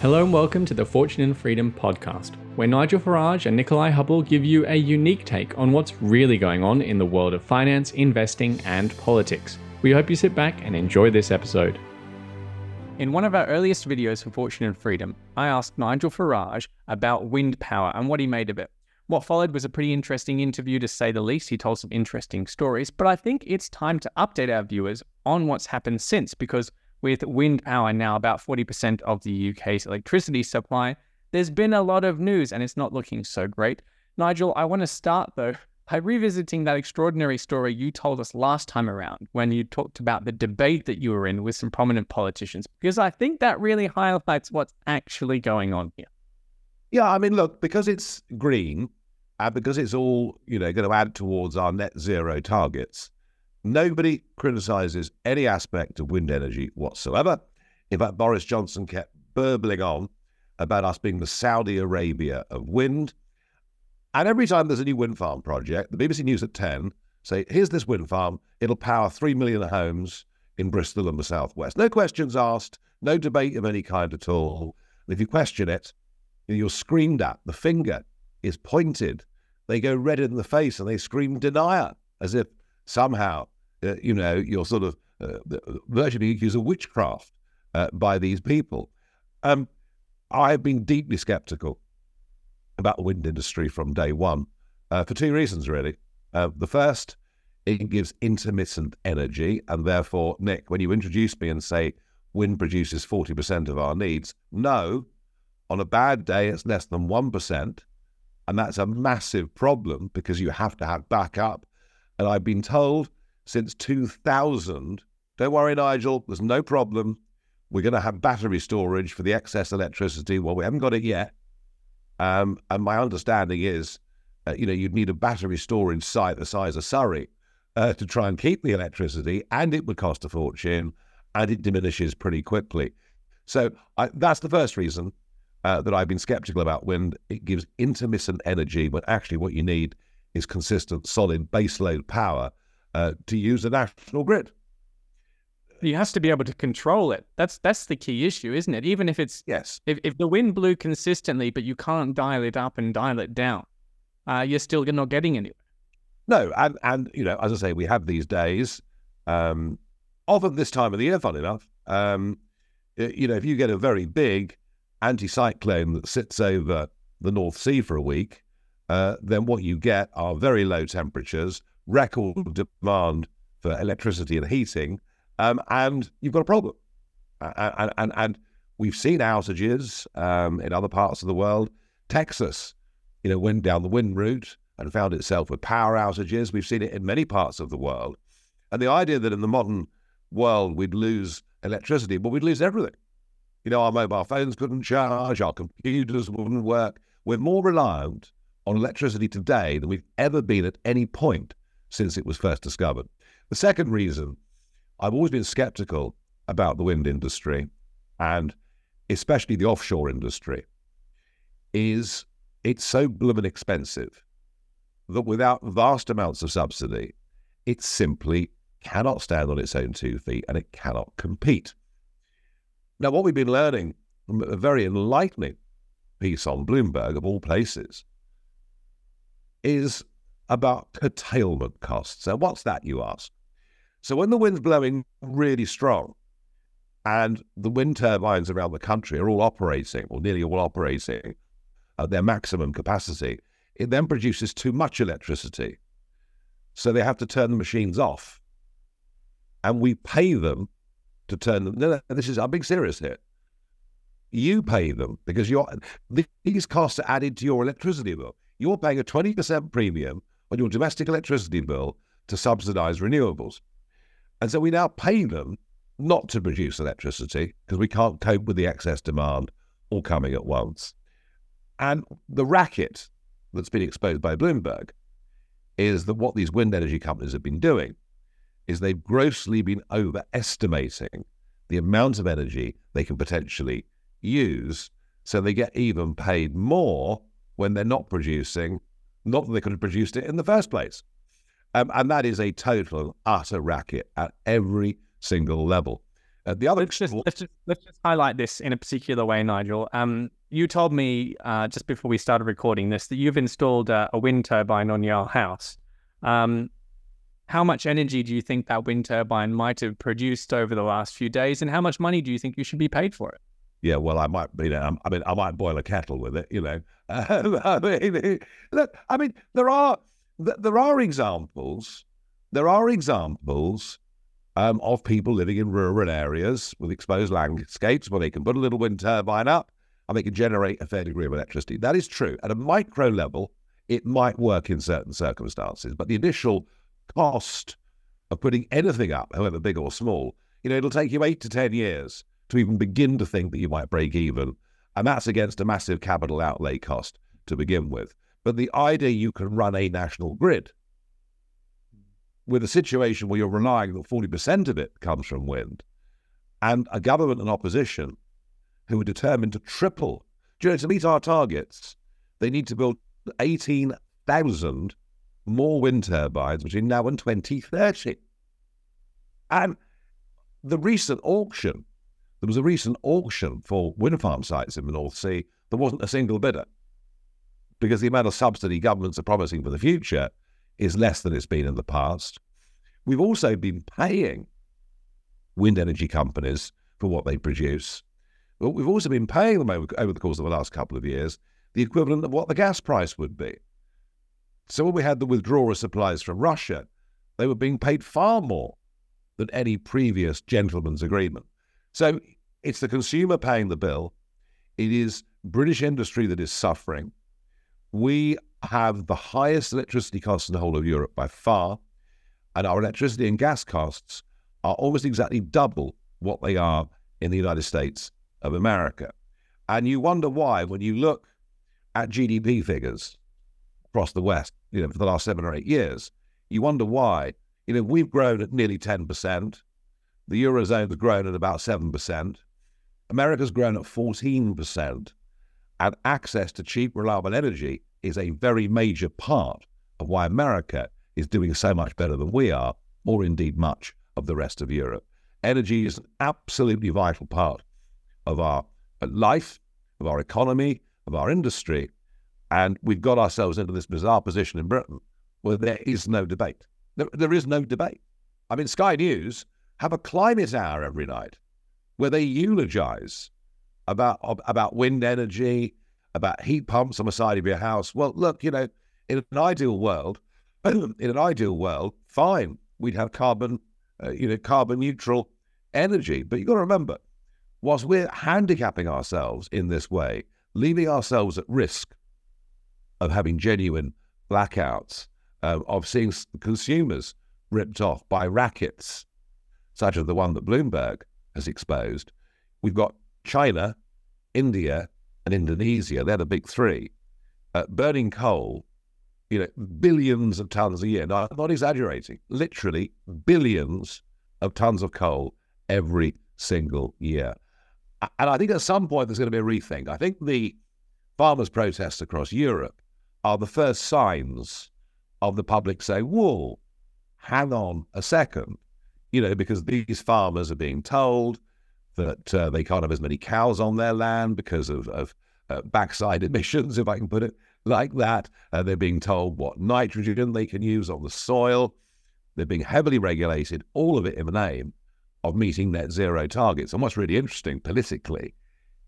Hello and welcome to the Fortune and Freedom podcast, where Nigel Farage and Nikolai Hubble give you a unique take on what's really going on in the world of finance, investing, and politics. We hope you sit back and enjoy this episode. In one of our earliest videos for Fortune and Freedom, I asked Nigel Farage about wind power and what he made of it. What followed was a pretty interesting interview to say the least. He told some interesting stories, but I think it's time to update our viewers on what's happened since because with wind power now about 40% of the UK's electricity supply, there's been a lot of news and it's not looking so great. Nigel, I want to start though by revisiting that extraordinary story you told us last time around when you talked about the debate that you were in with some prominent politicians, because I think that really highlights what's actually going on here. Yeah, I mean, look, because it's green and because it's all, you know, going to add towards our net zero targets, Nobody criticises any aspect of wind energy whatsoever. In fact, Boris Johnson kept burbling on about us being the Saudi Arabia of wind. And every time there's a new wind farm project, the BBC News at 10 say, here's this wind farm, it'll power 3 million homes in Bristol and the southwest. No questions asked, no debate of any kind at all. And if you question it, you're screamed at. The finger is pointed. They go red in the face and they scream denier, as if somehow, uh, you know, you're sort of uh, virtually accused of witchcraft uh, by these people. Um, I've been deeply skeptical about the wind industry from day one uh, for two reasons, really. Uh, the first, it gives intermittent energy, and therefore, Nick, when you introduce me and say wind produces 40% of our needs, no, on a bad day, it's less than 1%. And that's a massive problem because you have to have backup and I've been told since 2000, don't worry, Nigel, there's no problem. We're going to have battery storage for the excess electricity. Well, we haven't got it yet. Um, and my understanding is, uh, you know, you'd need a battery storage site the size of Surrey uh, to try and keep the electricity, and it would cost a fortune, and it diminishes pretty quickly. So I, that's the first reason uh, that I've been skeptical about wind. It gives intermittent energy, but actually, what you need is consistent, solid baseload power uh, to use the national grid. You have to be able to control it. That's that's the key issue, isn't it? Even if it's yes, if, if the wind blew consistently, but you can't dial it up and dial it down, uh, you're still you're not getting anywhere. No, and and you know, as I say, we have these days. Um, often this time of the year, fun enough, um, you know, if you get a very big anticyclone that sits over the North Sea for a week, uh, then what you get are very low temperatures, record demand for electricity and heating, um, and you've got a problem. And, and, and we've seen outages um, in other parts of the world. Texas, you know, went down the wind route and found itself with power outages. We've seen it in many parts of the world. And the idea that in the modern world we'd lose electricity, but we'd lose everything. You know, our mobile phones couldn't charge, our computers wouldn't work. We're more reliant on electricity today than we've ever been at any point since it was first discovered. The second reason I've always been skeptical about the wind industry and especially the offshore industry is it's so blooming expensive that without vast amounts of subsidy, it simply cannot stand on its own two feet and it cannot compete. Now, what we've been learning from a very enlightening piece on Bloomberg, of all places, is about curtailment costs. So, what's that, you ask? So, when the wind's blowing really strong and the wind turbines around the country are all operating, or nearly all operating at their maximum capacity, it then produces too much electricity. So, they have to turn the machines off. And we pay them to turn them. No, no, this is, I'm being serious here. You pay them because you're, these costs are added to your electricity bill you're paying a 20% premium on your domestic electricity bill to subsidize renewables. And so we now pay them not to produce electricity because we can't cope with the excess demand all coming at once. And the racket that's been exposed by Bloomberg is that what these wind energy companies have been doing is they've grossly been overestimating the amount of energy they can potentially use. So they get even paid more when they're not producing, not that they could have produced it in the first place. Um, and that is a total, utter racket at every single level. Uh, the other let's just, let's just let's just highlight this in a particular way, Nigel. Um, you told me uh, just before we started recording this that you've installed a, a wind turbine on your house. Um, how much energy do you think that wind turbine might have produced over the last few days, and how much money do you think you should be paid for it? Yeah, well, I might, you know, I mean, I might boil a kettle with it, you know. I mean, look, I mean, there are there are examples, there are examples um, of people living in rural areas with exposed landscapes where they can put a little wind turbine up and they can generate a fair degree of electricity. That is true. At a micro level, it might work in certain circumstances, but the initial cost of putting anything up, however big or small, you know, it'll take you eight to 10 years to even begin to think that you might break even. And that's against a massive capital outlay cost to begin with. But the idea you can run a national grid with a situation where you're relying that 40% of it comes from wind and a government and opposition who are determined to triple, you know, to meet our targets, they need to build 18,000 more wind turbines between now and 2030. And the recent auction, there was a recent auction for wind farm sites in the North Sea. There wasn't a single bidder because the amount of subsidy governments are promising for the future is less than it's been in the past. We've also been paying wind energy companies for what they produce. But we've also been paying them over, over the course of the last couple of years the equivalent of what the gas price would be. So when we had the withdrawal of supplies from Russia, they were being paid far more than any previous gentleman's agreement. So it's the consumer paying the bill. It is British industry that is suffering. We have the highest electricity costs in the whole of Europe by far, and our electricity and gas costs are almost exactly double what they are in the United States of America. And you wonder why when you look at GDP figures across the West, you know, for the last seven or eight years. You wonder why. You know, we've grown at nearly 10%. The Eurozone has grown at about 7%. America's grown at 14%. And access to cheap, reliable energy is a very major part of why America is doing so much better than we are, or indeed much of the rest of Europe. Energy is an absolutely vital part of our life, of our economy, of our industry. And we've got ourselves into this bizarre position in Britain where there is no debate. There, there is no debate. I mean, Sky News have a climate hour every night where they eulogize about about wind energy, about heat pumps on the side of your house. Well, look, you know, in an ideal world, in an ideal world, fine, we'd have carbon, uh, you know, carbon neutral energy. But you've got to remember, whilst we're handicapping ourselves in this way, leaving ourselves at risk of having genuine blackouts, uh, of seeing consumers ripped off by rackets, such as the one that Bloomberg has exposed. We've got China, India, and Indonesia. They're the big three. Uh, burning coal, you know, billions of tons a year. No, I'm not exaggerating. Literally billions of tons of coal every single year. And I think at some point there's going to be a rethink. I think the farmers' protests across Europe are the first signs of the public saying, whoa, hang on a second. You know, because these farmers are being told that uh, they can't have as many cows on their land because of, of uh, backside emissions, if I can put it like that. Uh, they're being told what nitrogen they can use on the soil. They're being heavily regulated, all of it in the name of meeting net zero targets. And what's really interesting politically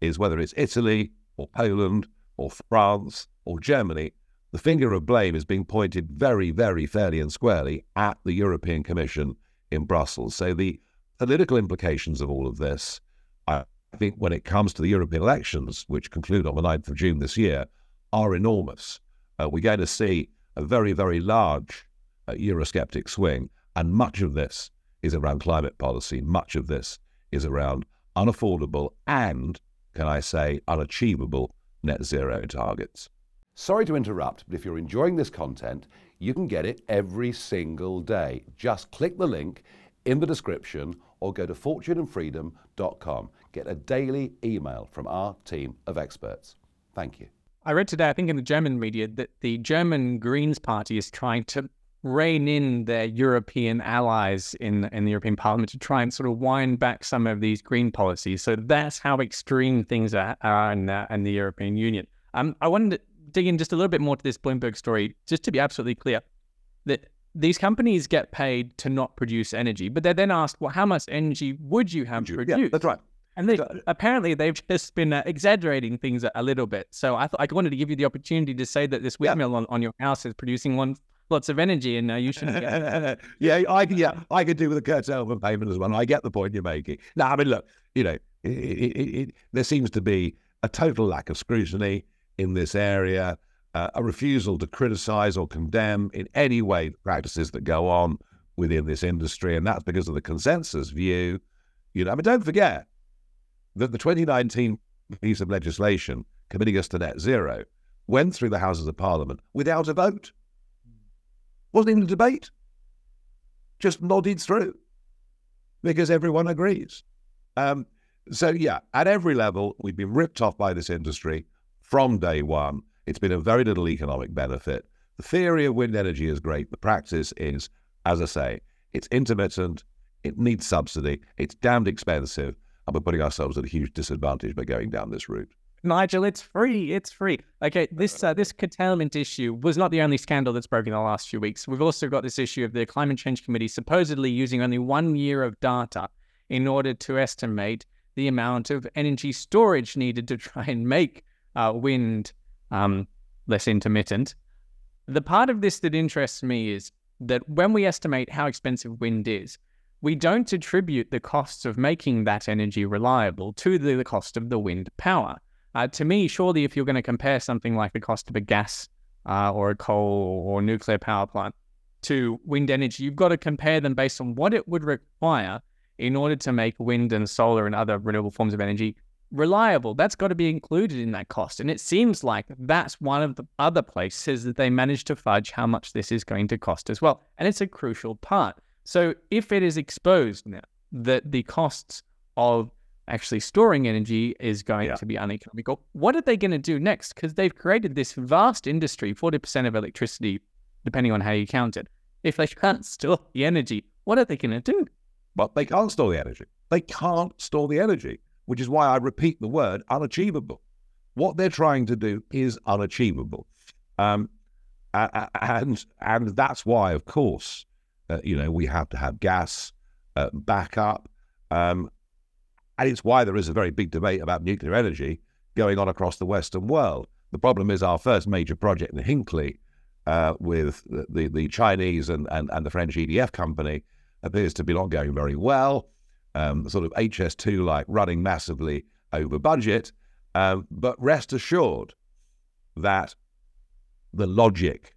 is whether it's Italy or Poland or France or Germany, the finger of blame is being pointed very, very fairly and squarely at the European Commission in Brussels. So the political implications of all of this, I think, when it comes to the European elections, which conclude on the 9th of June this year, are enormous. Uh, we're going to see a very, very large uh, Eurosceptic swing, and much of this is around climate policy. Much of this is around unaffordable and, can I say, unachievable net zero targets. Sorry to interrupt, but if you're enjoying this content, you can get it every single day. Just click the link in the description or go to fortuneandfreedom.com. Get a daily email from our team of experts. Thank you. I read today, I think in the German media, that the German Greens Party is trying to rein in their European allies in in the European Parliament to try and sort of wind back some of these green policies. So that's how extreme things are, are in, the, in the European Union. Um, I to dig in just a little bit more to this Bloomberg story, just to be absolutely clear that these companies get paid to not produce energy, but they're then asked, well, how much energy would you have You- produced? Yeah, that's right. And they, apparently, they've just been uh, exaggerating things a, a little bit. So I, th- I wanted to give you the opportunity to say that this Yeah. windmill on, on your house is producing one lots of energy, and uh, you shouldn't get. yeah, I yeah, I could do with a curtailment payment as well. I get the point you're making. Now, I mean, look, you know, it, it, it, there seems to be a total lack of scrutiny in this area, uh, a refusal to criticise or condemn in any way practices that go on within this industry, and that's because of the consensus view. You know, I mean, don't forget that the 2019 piece of legislation committing us to net zero went through the Houses of Parliament without a vote. Wasn't even a debate. Just nodded through because everyone agrees. Um, so, yeah, at every level, we've been ripped off by this industry from day one. It's been a very little economic benefit. The theory of wind energy is great. The practice is, as I say, it's intermittent, it needs subsidy, it's damned expensive, and we're putting ourselves at a huge disadvantage by going down this route. Nigel, it's free. It's free. Okay, this uh, this curtailment issue was not the only scandal that's broken in the last few weeks. We've also got this issue of the Climate Change Committee supposedly using only one year of data in order to estimate the amount of energy storage needed to try and make uh, wind um, less intermittent. The part of this that interests me is that when we estimate how expensive wind is, we don't attribute the costs of making that energy reliable to the, the cost of the wind power. Uh, to me, surely, if you're going to compare something like the cost of a gas uh, or a coal or nuclear power plant to wind energy, you've got to compare them based on what it would require in order to make wind and solar and other renewable forms of energy reliable. That's got to be included in that cost. And it seems like that's one of the other places that they managed to fudge how much this is going to cost as well. And it's a crucial part. So if it is exposed now that the costs of actually storing energy is going Yeah. to be uneconomical, what are they going to do next? Because they've created this vast industry, 40% of electricity, depending on how you count it. If they can't store the energy, what are they going to do? But they can't store the energy. They can't store the energy, which is why I repeat the word unachievable. What they're trying to do is unachievable. Um, and and that's why, of course, uh, you know, we have to have gas uh, backup. Um, and it's why there is a very big debate about nuclear energy going on across the Western world. The problem is our first major project in Hinkley uh, with the, the, the Chinese and, and, and the French EDF company appears to be not going very well. Um, sort of HS2 like running massively over budget. Um, but rest assured that the logic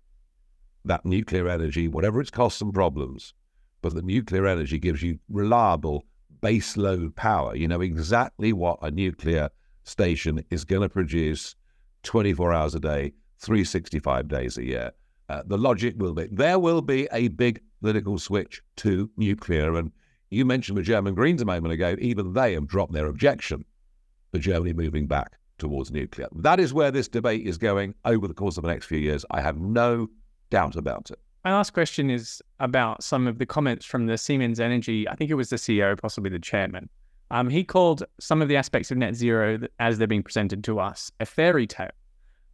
that nuclear energy, whatever its costs and problems, but the nuclear energy gives you reliable base load power. You know exactly what a nuclear station is going to produce 24 hours a day, 365 days a year. Uh, the logic will be there will be a big political switch to nuclear. And you mentioned the German Greens a moment ago, even they have dropped their objection for Germany moving back towards nuclear. That is where this debate is going over the course of the next few years. I have no doubt about it. My last question is about some of the comments from the Siemens Energy. I think it was the CEO, possibly the chairman. Um, he called some of the aspects of net zero as they're being presented to us a fairy tale.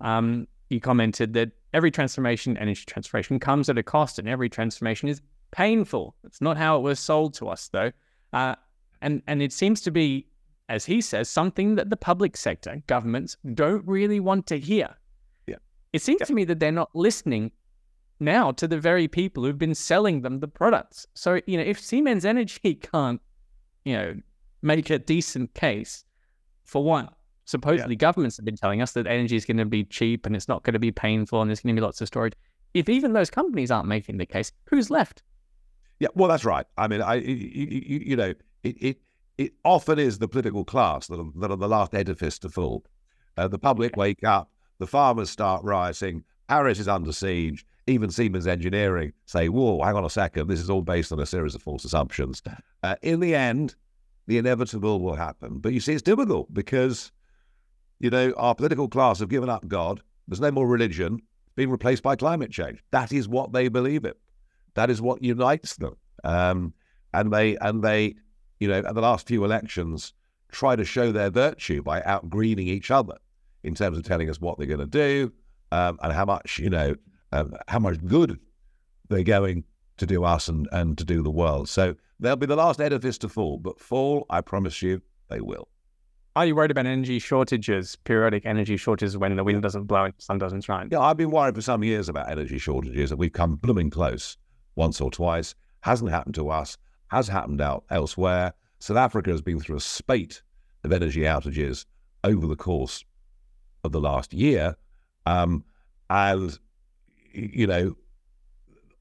Um, he commented that every transformation, energy transformation, comes at a cost, and every transformation is painful. It's not how it was sold to us, though. Uh, and and it seems to be, as he says, something that the public sector, governments, don't really want to hear. Yeah. It seems to me that they're not listening now to the very people who've been selling them the products. So, you know, if Siemens Energy can't, you know, make a decent case for one, supposedly governments have been telling us that energy is going to be cheap and it's not going to be painful and there's going to be lots of storage. If even those companies aren't making the case, who's left? Yeah, well, that's right. I mean, I, you, you, you know, it, it, it often is the political class that are, that are the last edifice to fall. Uh, the public wake up, the farmers start rioting, Paris is under siege, even Siemens Engineering say, whoa, hang on a second, this is all based on a series of false assumptions. Uh, in the end, the inevitable will happen. But you see, it's difficult because, you know, our political class have given up God. There's no more religion, being replaced by climate change. That is what they believe in. That is what unites them. Um, and they and they, you know, at the last few elections, try to show their virtue by out greening each other in terms of telling us what they're going to do um, and how much, you know, um, how much good they're going to do us and, and to do the world. So they'll be the last edifice to fall, but fall, I promise you, they will. Are you worried about energy shortages, periodic energy shortages when the wind doesn't blow and the sun doesn't shine? Yeah, I've been worried for some years about energy shortages and we've come blooming close once or twice. Hasn't happened to us, has happened out elsewhere. South Africa has been through a spate of energy outages over the course of the last year. Um, and, you know,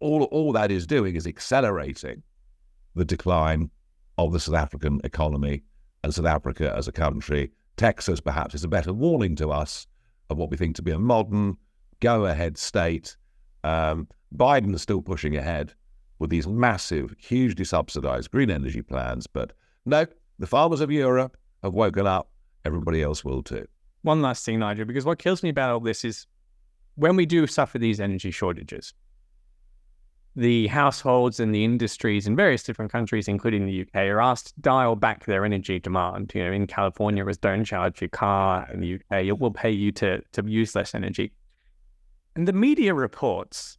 all, all that is doing is accelerating the decline of the South African economy and South Africa as a country. Texas, perhaps, is a better warning to us of what we think to be a modern, go ahead state. Um, Biden is still pushing ahead with these massive, hugely subsidized green energy plans. But no, the farmers of Europe have woken up. Everybody else will too. One last thing, Nigel, because what kills me about all this is when we do suffer these energy shortages, the households and the industries in various different countries, including the UK, are asked to dial back their energy demand. You know, in California, it was don't charge your car. In the UK, it will pay you to to use less energy. And the media reports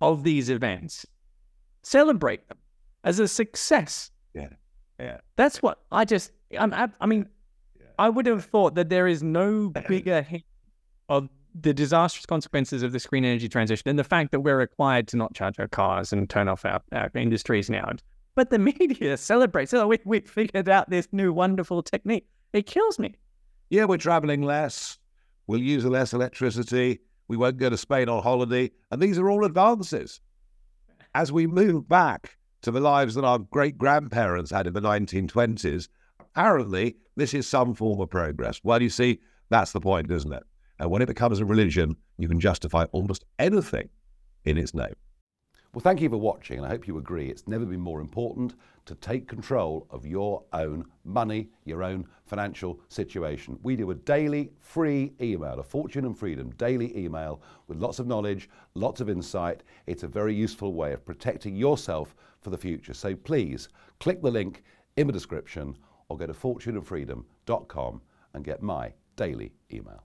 of these events celebrate them as a success. Yeah, yeah. That's what I just. I'm. I mean, yeah. I would have thought that there is no bigger hit of the disastrous consequences of the green energy transition and the fact that we're required to not charge our cars and turn off our, our industries now. But the media celebrates, oh, we, we figured out this new wonderful technique. It kills me. Yeah, we're traveling less. We'll use less electricity. We won't go to Spain on holiday. And these are all advances. As we move back to the lives that our great grandparents had in the 1920s, apparently this is some form of progress. Well, you see, that's the point, isn't it? And when it becomes a religion, you can justify almost anything in its name. Well, thank you for watching, and I hope you agree it's never been more important to take control of your own money, your own financial situation. We do a daily free email, a Fortune and Freedom daily email with lots of knowledge, lots of insight. It's a very useful way of protecting yourself for the future. So please click the link in the description or go to fortuneandfreedom.com and get my daily email.